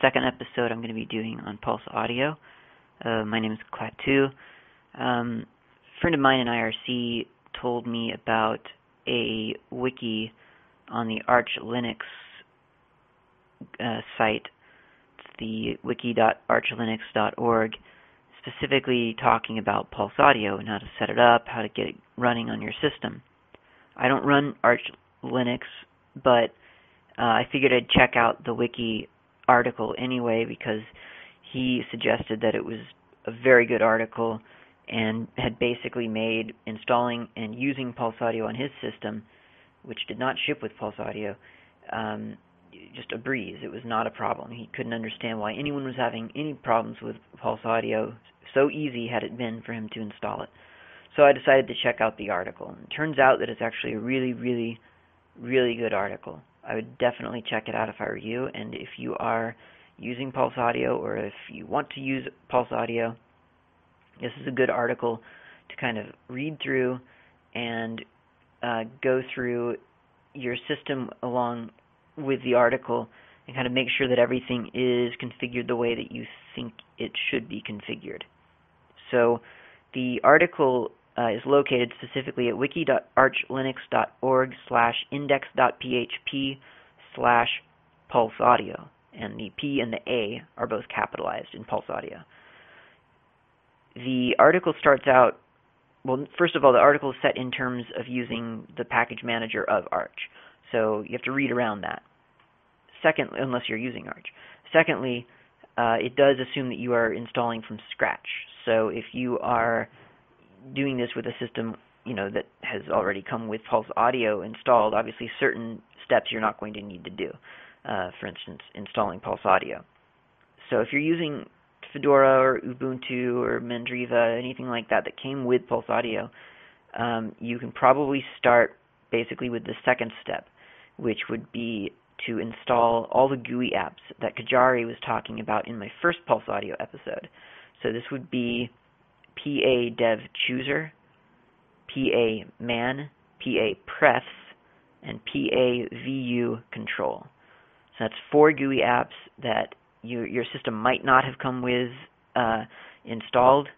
second episode I'm going to be doing on Pulse Audio. Uh, my name is Klaatu. Um, a friend of mine in IRC told me about a wiki on the Arch Linux uh, site. It's the wiki.archlinux.org, specifically talking about Pulse Audio and how to set it up, how to get it running on your system. I don't run Arch Linux, but uh, I figured I'd check out the wiki article anyway because he suggested that it was a very good article and had basically made installing and using Pulse Audio on his system, which did not ship with Pulse Audio, um, just a breeze. It was not a problem. He couldn't understand why anyone was having any problems with Pulse Audio. So easy had it been for him to install it. So I decided to check out the article. And it turns out that it's actually a really, really, really good article. I would definitely check it out if I were you. And if you are using Pulse Audio or if you want to use Pulse Audio, this is a good article to kind of read through and uh, go through your system along with the article and kind of make sure that everything is configured the way that you think it should be configured. So the article uh, is located specifically at wiki.archlinux.org slash index.php slash pulse audio. And the P and the A are both capitalized in pulse audio. The article starts out, well, first of all, the article is set in terms of using the package manager of Arch. So you have to read around that. Second, unless you're using Arch. Secondly, uh, it does assume that you are installing from scratch. So if you are doing this with a system you know that has already come with Pulse Audio installed, obviously certain steps you're not going to need to do. Uh, for instance, installing Pulse Audio. So if you're using Fedora or Ubuntu or Mandriva, anything like that that came with Pulse Audio, um, you can probably start basically with the second step, which would be to install all the GUI apps that Kajari was talking about in my first Pulse Audio episode. So this would be PA Dev Chooser, PA Man, PA Prefs, and PA VU Control. So that's four GUI apps that you, your system might not have come with uh, installed,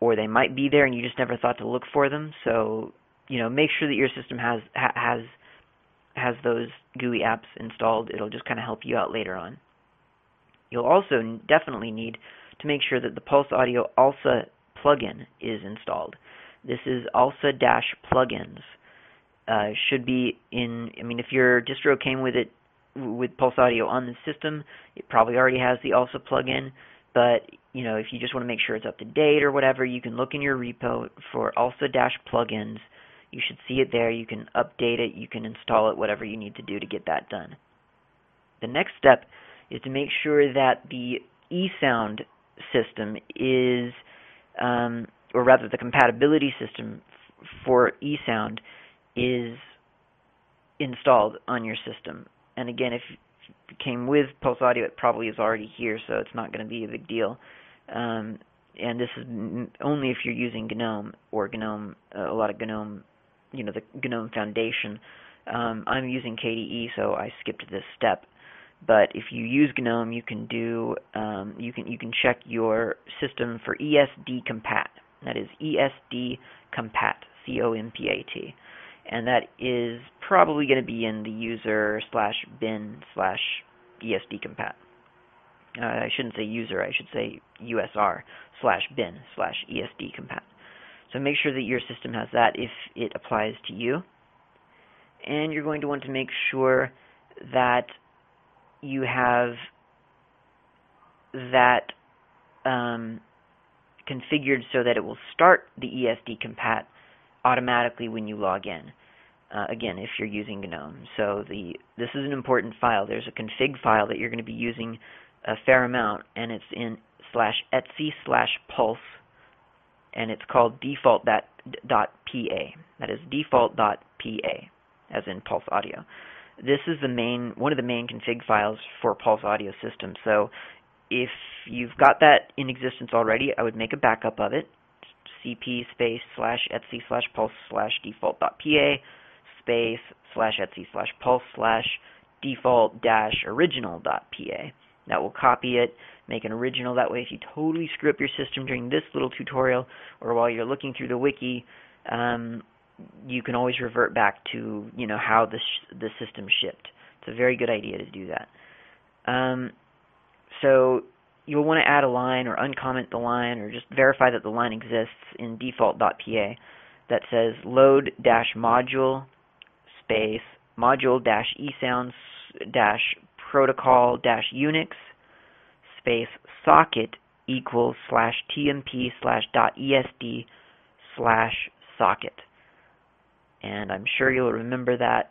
or they might be there and you just never thought to look for them. So you know, make sure that your system has ha- has has those GUI apps installed. It'll just kind of help you out later on. You'll also definitely need to make sure that the Pulse Audio ALSA plugin is installed. This is ALSA-plugins. Uh, should be in, I mean, if your distro came with it, with Pulse Audio on the system, it probably already has the ALSA plugin, but, you know, if you just want to make sure it's up to date or whatever, you can look in your repo for ALSA-plugins. You should see it there. You can update it. You can install it, whatever you need to do to get that done. The next step is to make sure that the eSound system is um, or rather the compatibility system f- for eSound is installed on your system. And again, if it came with Pulse Audio, it probably is already here, so it's not going to be a big deal. Um, and this is m- only if you're using GNOME or GNOME, uh, a lot of GNOME, you know, the GNOME Foundation. Um, I'm using KDE, so I skipped this step. But if you use GNOME, you can do um, you can you can check your system for ESD compat. That is ESD compat, C O M P A T, and that is probably going to be in the user slash bin slash ESD compat. Uh, I shouldn't say user, I should say USR slash bin slash ESD compat. So make sure that your system has that if it applies to you. And you're going to want to make sure that you have that um, configured so that it will start the ESD compat automatically when you log in. Uh, again, if you're using GNOME. So the this is an important file. There's a config file that you're going to be using a fair amount, and it's in slash etc slash pulse, and it's called default dot, dot pa. That is default dot pa, as in pulse audio this is the main one of the main config files for Pulse Audio System. So if you've got that in existence already, I would make a backup of it. cp space slash etc slash pulse slash default dot pa space slash etc slash pulse slash default-original.pa. That will copy it, make an original. That way, if you totally screw up your system during this little tutorial or while you're looking through the wiki, um, you can always revert back to you know how the the system shipped. It's a very good idea to do that. Um, so you'll want to add a line or uncomment the line or just verify that the line exists in default.pa that says load dash module space module dash esounds dash protocol dash unix space socket equals slash tmp slash dot esd slash socket. And I'm sure you'll remember that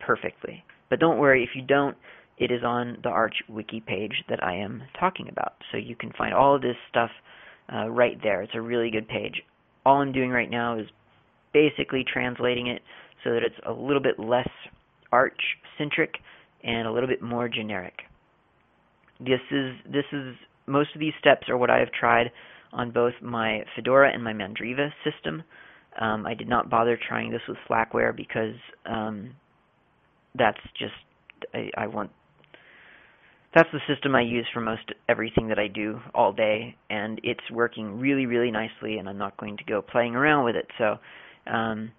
perfectly. But don't worry, if you don't, it is on the Arch wiki page that I am talking about. So you can find all of this stuff uh, right there. It's a really good page. All I'm doing right now is basically translating it so that it's a little bit less Arch centric and a little bit more generic. This is this is most of these steps are what I have tried on both my Fedora and my Mandriva system. Um, I did not bother trying this with Slackware because um, that's just I, I want that's the system I use for most everything that I do all day, and it's working really, really nicely. And I'm not going to go playing around with it. So, um,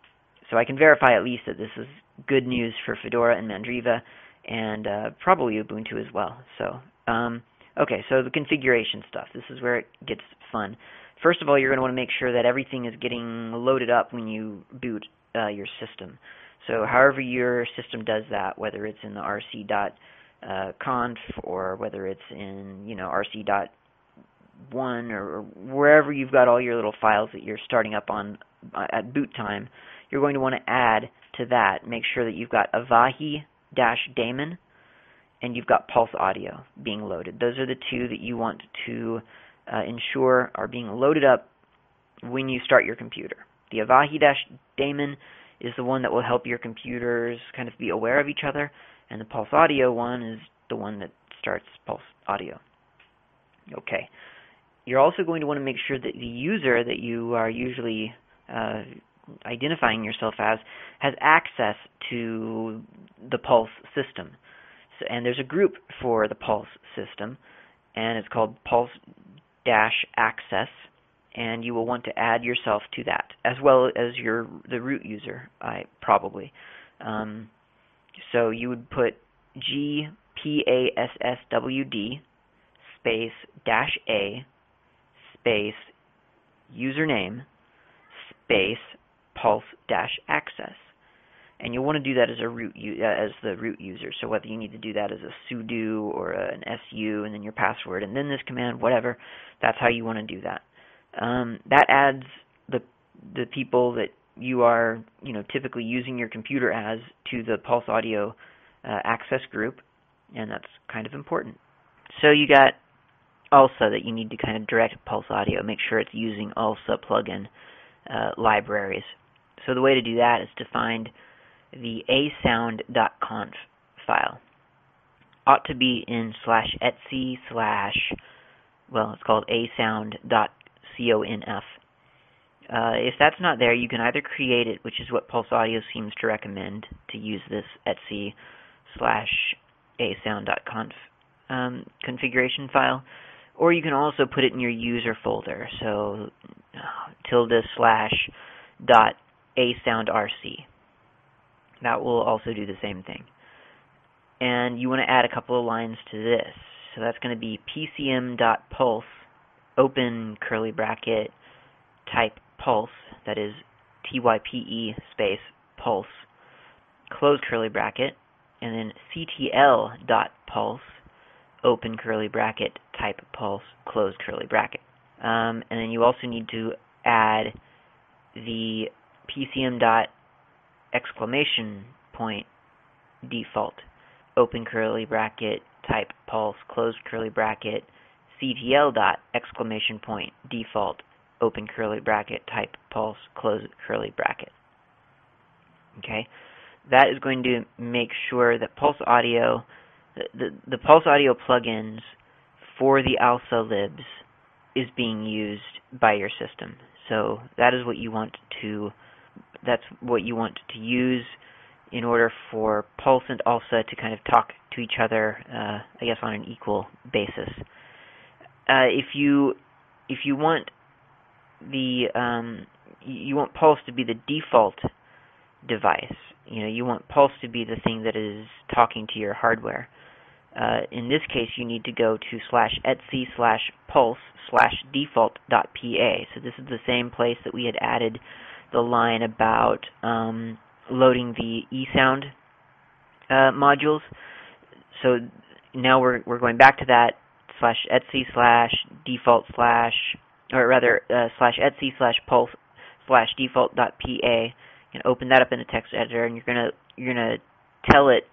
so I can verify at least that this is good news for Fedora and Mandriva, and uh, probably Ubuntu as well. So, um, okay, so the configuration stuff. This is where it gets fun. First of all, you're going to want to make sure that everything is getting loaded up when you boot uh, your system. So, however your system does that, whether it's in the rc dot uh, or whether it's in you know rc dot one or wherever you've got all your little files that you're starting up on uh, at boot time, you're going to want to add to that. Make sure that you've got avahi-daemon and you've got pulse audio being loaded. Those are the two that you want to uh, ensure are being loaded up when you start your computer. The avahi daemon is the one that will help your computers kind of be aware of each other and the pulse audio one is the one that starts pulse audio. Okay. You're also going to want to make sure that the user that you are usually uh, identifying yourself as has access to the Pulse system. So, and there's a group for the Pulse system, and it's called Pulse Dash Access, and you will want to add yourself to that as well as your the root user. I probably. Um, so you would put G P A S S W D space dash A space username space pulse dash access. And you'll want to do that as a root uh, as the root user. So whether you need to do that as a sudo or an su and then your password and then this command, whatever, that's how you want to do that. Um, that adds the the people that you are, you know, typically using your computer as to the Pulse Audio uh, access group, and that's kind of important. So you got also that you need to kind of direct Pulse Audio, make sure it's using ALSA plugin uh, libraries. So the way to do that is to find the asound.conf file. Ought to be in slash etc slash, well, it's called asound.conf uh, if that's not there, you can either create it, which is what Pulse Audio seems to recommend, to use this etc slash asound.conf um, configuration file, or you can also put it in your user folder, so uh, tilde slash dot asoundrc. That will also do the same thing. And you want to add a couple of lines to this. So that's going to be pcm.pulse, open curly bracket, type pulse, that is TYPE space pulse, close curly bracket, and then CTL dot pulse, open curly bracket, type pulse, close curly bracket. Um, and then you also need to add the PCM dot exclamation point default, open curly bracket, type pulse, close curly bracket, CTL dot exclamation point default, open curly bracket, type pulse, close curly bracket. Okay, that is going to make sure that Pulse Audio, the, the, the Pulse Audio plugins for the ALSA libs is being used by your system. So that is what you want to, that's what you want to use in order for Pulse and ALSA to kind of talk to each other, uh, I guess, on an equal basis. Uh, if you if you want the um, you want Pulse to be the default device, you know, you want Pulse to be the thing that is talking to your hardware. Uh, in this case, you need to go to slash etc slash pulse slash default dot pa. So this is the same place that we had added the line about um, loading the eSound uh, modules. So now we're we're going back to that slash etc slash default slash or rather uh, slash etc slash pulse slash default dot pa. Open that up in the text editor, and you're gonna you're gonna tell it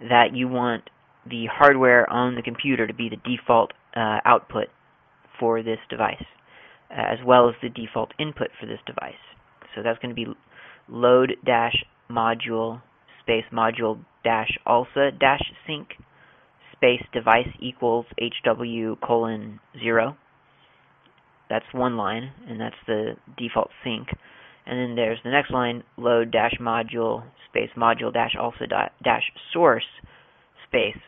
that you want the hardware on the computer to be the default uh, output for this device, as well as the default input for this device. So that's going to be load dash module space module dash ALSA dash sink space device equals HW colon zero. That's one line, and that's the default sink. And then there's the next line, load dash module space module dash ALSA dash source space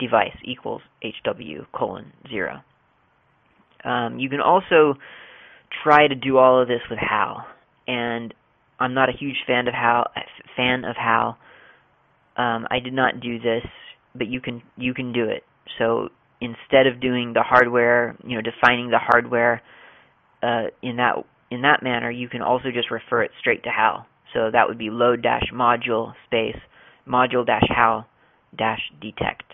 device equals HW colon zero. Um, you can also try to do all of this with HAL, and I'm not a huge fan of HAL Fan of HAL Um, I did not do this, but you can you can do it. So instead of doing the hardware, you know, defining the hardware uh, in that in that manner, you can also just refer it straight to HAL. So that would be load dash module space module dash HAL dash detect.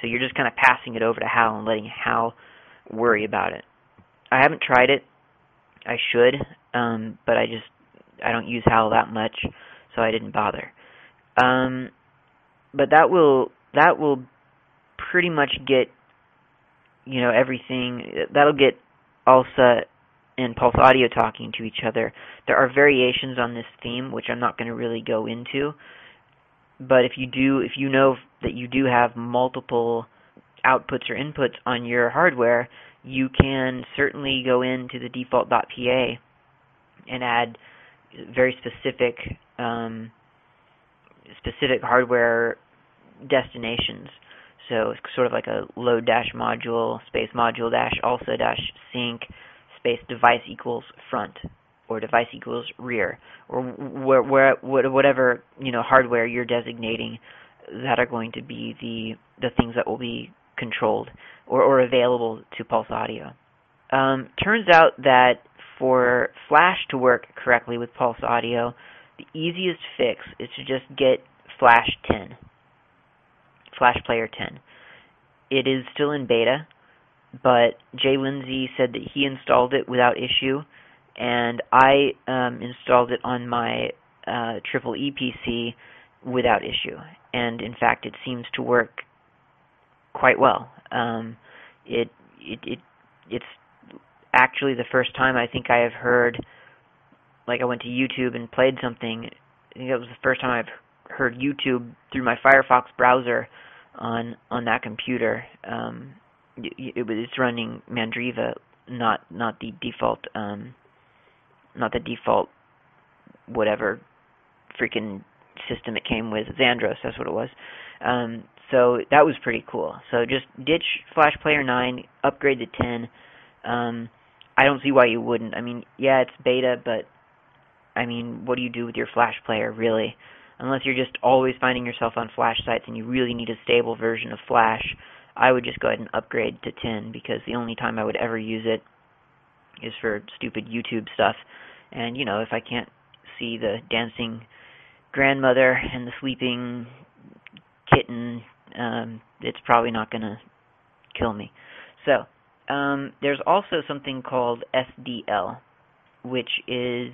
So you're just kind of passing it over to HAL and letting HAL worry about it. I haven't tried it. I should, um, but I just I don't use HAL that much, so I didn't bother. Um, but that will that will pretty much get you know everything. That'll get ALSA and Pulse Audio talking to each other. There are variations on this theme, which I'm not going to really go into. But if you do, if you know that you do have multiple outputs or inputs on your hardware, you can certainly go into the default.pa and add very specific um, specific hardware destinations. So it's sort of like a load dash module space module dash ALSA dash sink space device equals front or device equals rear or where, where whatever you know hardware you're designating that are going to be the the things that will be controlled or, or available to Pulse Audio. Um, turns out that for Flash to work correctly with Pulse Audio, the easiest fix is to just get Flash 10, Flash Player 10. It is still in beta, but Jay Lindsay said that he installed it without issue, and I um, installed it on my uh, triple E PC without issue. And in fact, it seems to work quite well. Um, it it it it's actually the first time I think I have heard. Like I went to YouTube and played something. I think it was the first time I've heard YouTube through my Firefox browser on on that computer. Um, it, it, it's running Mandriva, not not the default um, not the default whatever freaking system it came with. Xandros, that's what it was. Um, so that was pretty cool. So just ditch Flash Player 9, upgrade to 10. Um, I don't see why you wouldn't. I mean, yeah, it's beta, but I mean, what do you do with your Flash Player, really? Unless you're just always finding yourself on Flash sites and you really need a stable version of Flash, I would just go ahead and upgrade to 10 because the only time I would ever use it is for stupid YouTube stuff. And, you know, if I can't see the dancing grandmother and the sleeping kitten, um, it's probably not going to kill me. So, um, there's also something called SDL, which is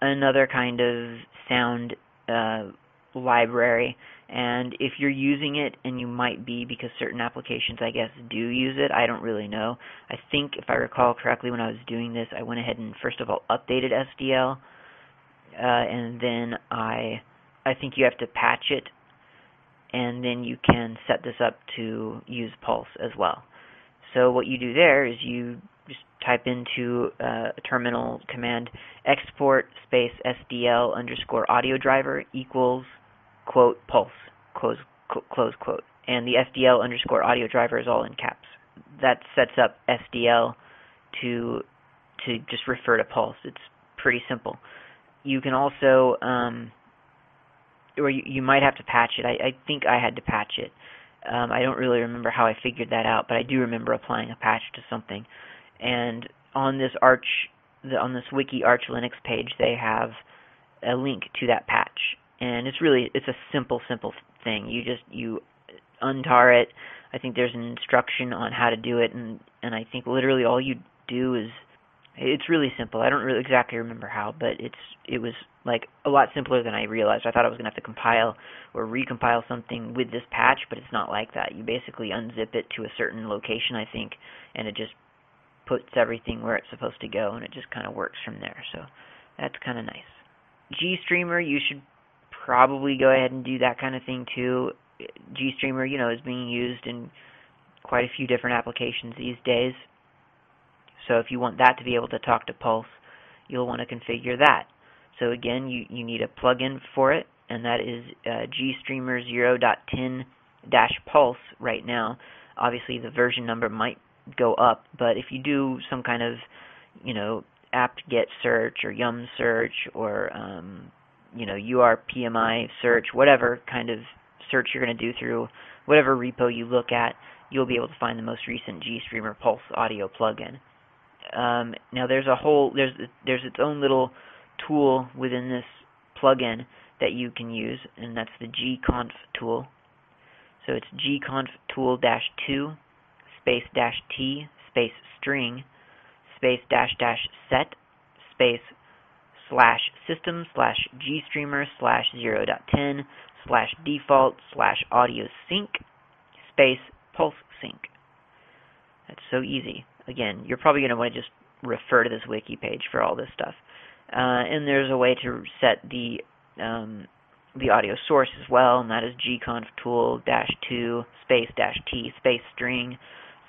another kind of sound uh, library. And if you're using it, and you might be because certain applications, I guess, do use it, I don't really know. I think, if I recall correctly, when I was doing this, I went ahead and first of all updated SDL uh, and then I I think you have to patch it, and then you can set this up to use Pulse as well. So what you do there is you just type into uh, a terminal command export space SDL underscore audio driver equals quote pulse close close quote, and the SDL underscore audio driver is all in caps. That sets up SDL to to just refer to pulse. It's pretty simple. You can also um, or you, you might have to patch it. I, I think I had to patch it. Um, I don't really remember how I figured that out, but I do remember applying a patch to something. And on this Arch, the, on this Wiki Arch Linux page, they have a link to that patch, and it's really it's a simple, simple thing. You just you untar it. I think there's an instruction on how to do it, and and I think literally all you do is it's really simple. I don't really exactly remember how, but it's it was like a lot simpler than I realized. I thought I was going to have to compile or recompile something with this patch, but it's not like that. You basically unzip it to a certain location, I think, and it just puts everything where it's supposed to go, and it just kind of works from there. So that's kind of nice. GStreamer, you should probably go ahead and do that kind of thing too. GStreamer, you know, is being used in quite a few different applications these days. So if you want that to be able to talk to Pulse, you'll want to configure that. So again, you, you need a plugin for it, and that is uh, GStreamer 0.10-Pulse right now. Obviously, the version number might go up, but if you do some kind of, you know, apt-get search or yum search or, um, you know, urpmi search, whatever kind of search you're going to do through whatever repo you look at, you'll be able to find the most recent GStreamer Pulse audio plugin. Um, now there's a whole there's there's its own little tool within this plugin that you can use, and that's the gconf tool. So it's gconf tool dash two space dash t space string space dash dash set space slash system slash gstreamer slash 0.10 slash default slash audio sink space pulse sink. That's so easy. Again, you're probably going to want to just refer to this wiki page for all this stuff. Uh, and there's a way to set the um, the audio source as well, and that is gconf tool dash two space dash t space string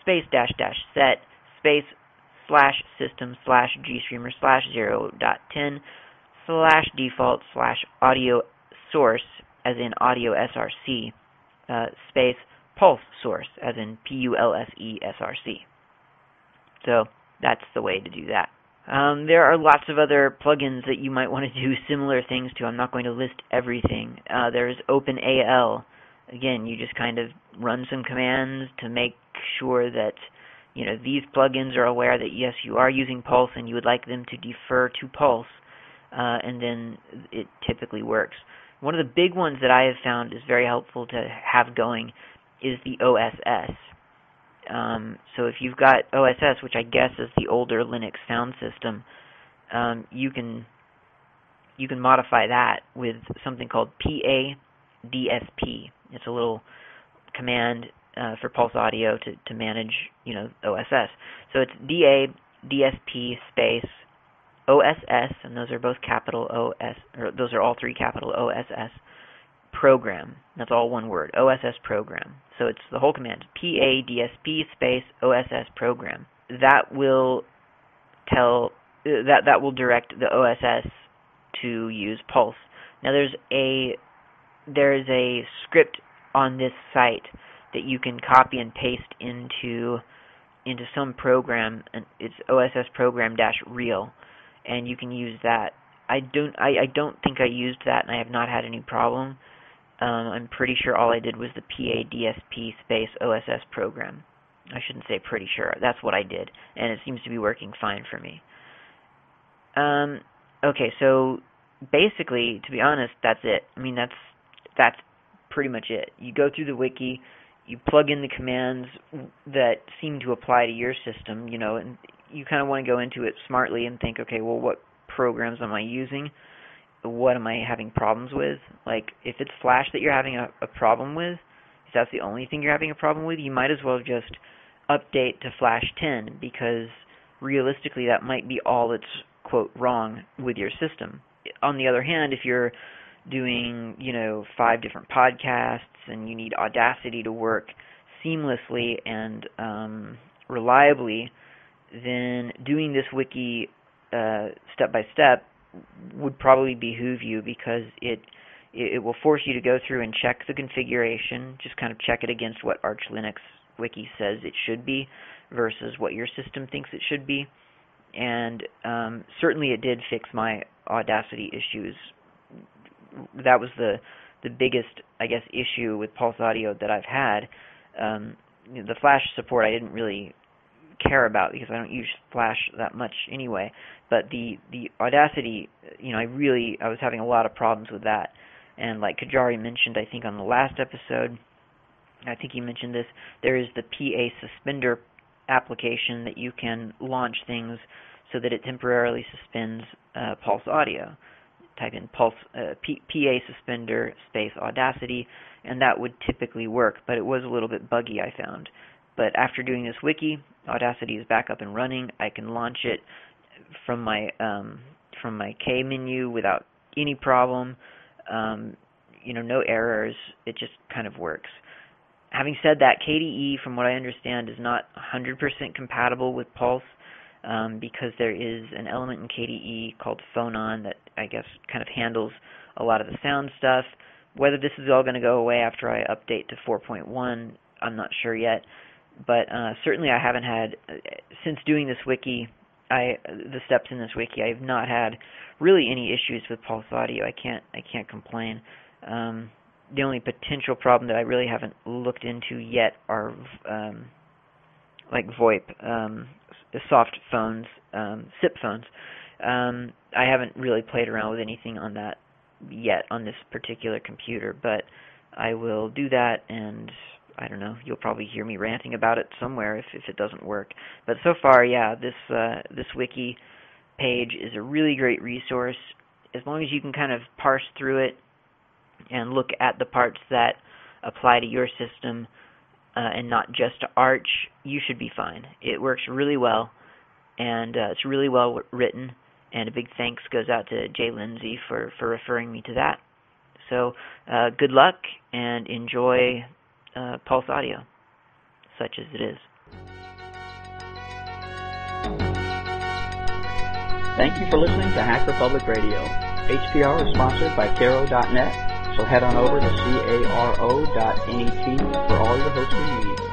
space dash dash set space slash system slash gstreamer slash zero dot ten slash default slash audio source as in audio src uh, space pulse source as in p u l s e s r c. So that's the way to do that. Um, there are lots of other plugins that you might want to do similar things to. I'm not going to list everything. Uh, there's OpenAL. Again, you just kind of run some commands to make sure that you know these plugins are aware that yes, you are using Pulse and you would like them to defer to Pulse, uh, and then it typically works. One of the big ones that I have found is very helpful to have going is the OSS. Um, so if you've got OSS, which I guess is the older Linux sound system, um, you can you can modify that with something called PADSP. It's a little command uh, for Pulse Audio to, to manage, you know, OSS. So it's DA DSP space OSS, and those are both capital OS, or those are all three capital OSS program. That's all one word. OSS program. So it's the whole command. PADSP space OSS program. That will tell that that will direct the OSS to use Pulse. Now there's a there is a script on this site that you can copy and paste into into some program and it's OSS program dash real and you can use that. I don't I, I don't think I used that and I have not had any problem. Um, I'm pretty sure all I did was the PADSP space OSS program. I shouldn't say pretty sure. That's what I did, and it seems to be working fine for me. Um, okay, so basically, to be honest, that's it. I mean, that's that's pretty much it. You go through the wiki, you plug in the commands that seem to apply to your system, you know, and you kind of want to go into it smartly and think, okay, well, what programs am I using? What am I having problems with? Like, if it's Flash that you're having a, a problem with, if that's the only thing you're having a problem with, you might as well just update to Flash 10 because realistically that might be all that's, quote, wrong with your system. On the other hand, if you're doing, you know, five different podcasts and you need Audacity to work seamlessly and um, reliably, then doing this wiki uh, step by step would probably behoove you because it it, will force you to go through and check the configuration, just kind of check it against what Arch Linux Wiki says it should be versus what your system thinks it should be. And um, certainly it did fix my Audacity issues. That was the the biggest, I guess, issue with Pulse Audio that I've had. Um, the Flash support I didn't really care about because I don't use Flash that much anyway. But the the Audacity, you know, I really I was having a lot of problems with that. And like Kajari mentioned, I think on the last episode, I think he mentioned this. There is the PA suspender application that you can launch things so that it temporarily suspends uh, Pulse Audio. Type in Pulse uh, P- PA suspender space Audacity, and that would typically work. But it was a little bit buggy, I found. But after doing this wiki, Audacity is back up and running. I can launch it from my um, from my K menu without any problem. Um, you know, no errors. It just kind of works. Having said that, KDE, from what I understand, is not 100% compatible with Pulse um, because there is an element in KDE called Phonon that I guess kind of handles a lot of the sound stuff. Whether this is all going to go away after I update to 4.1, I'm not sure yet. But uh, certainly, I haven't had uh, since doing this wiki. I the steps in this wiki. I have not had really any issues with Pulse Audio. I can't I can't complain. Um, the only potential problem that I really haven't looked into yet are um, like VoIP, um, soft phones, um, SIP phones. Um, I haven't really played around with anything on that yet on this particular computer, but I will do that and I don't know, you'll probably hear me ranting about it somewhere if if it doesn't work. But so far, yeah, this uh, this wiki page is a really great resource. As long as you can kind of parse through it and look at the parts that apply to your system uh, and not just to Arch, you should be fine. It works really well, and uh, it's really well written. And a big thanks goes out to Jay Lindsay for, for referring me to that. So, uh, good luck and enjoy uh, Pulse Audio, such as it is. Thank you for listening to Hacker Public Radio. HPR is sponsored by Caro.net so head on over to caro.net for all your hosting needs.